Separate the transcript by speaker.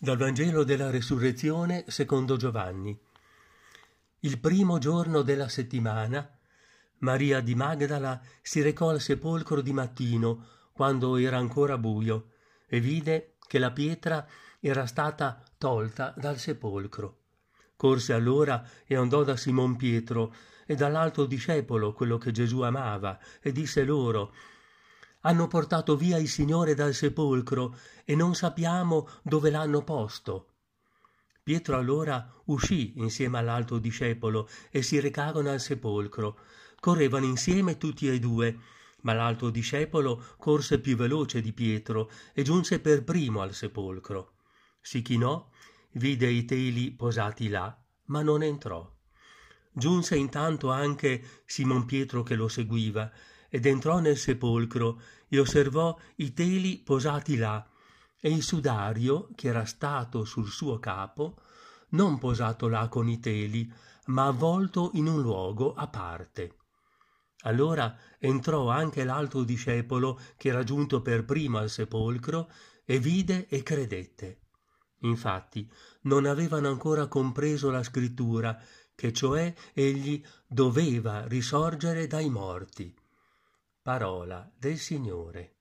Speaker 1: Dal Vangelo della Resurrezione secondo Giovanni. Il primo giorno della settimana, Maria di Magdala si recò al sepolcro di mattino, quando era ancora buio, e vide che la pietra era stata tolta dal sepolcro. Corse allora e andò da Simon Pietro e dall'altro discepolo, quello che Gesù amava, e disse loro hanno portato via il Signore dal sepolcro e non sappiamo dove l'hanno posto. Pietro allora uscì insieme all'altro discepolo e si recarono al sepolcro. Correvano insieme tutti e due, ma l'altro discepolo corse più veloce di Pietro e giunse per primo al sepolcro. Si chinò, vide i teli posati là, ma non entrò. Giunse intanto anche Simon Pietro che lo seguiva ed entrò nel sepolcro e osservò i teli posati là. E il sudario che era stato sul suo capo non posato là con i teli ma avvolto in un luogo a parte. Allora entrò anche l'altro discepolo che era giunto per primo al sepolcro e vide e credette. Infatti non avevano ancora compreso la scrittura che cioè egli doveva risorgere dai morti parola del Signore.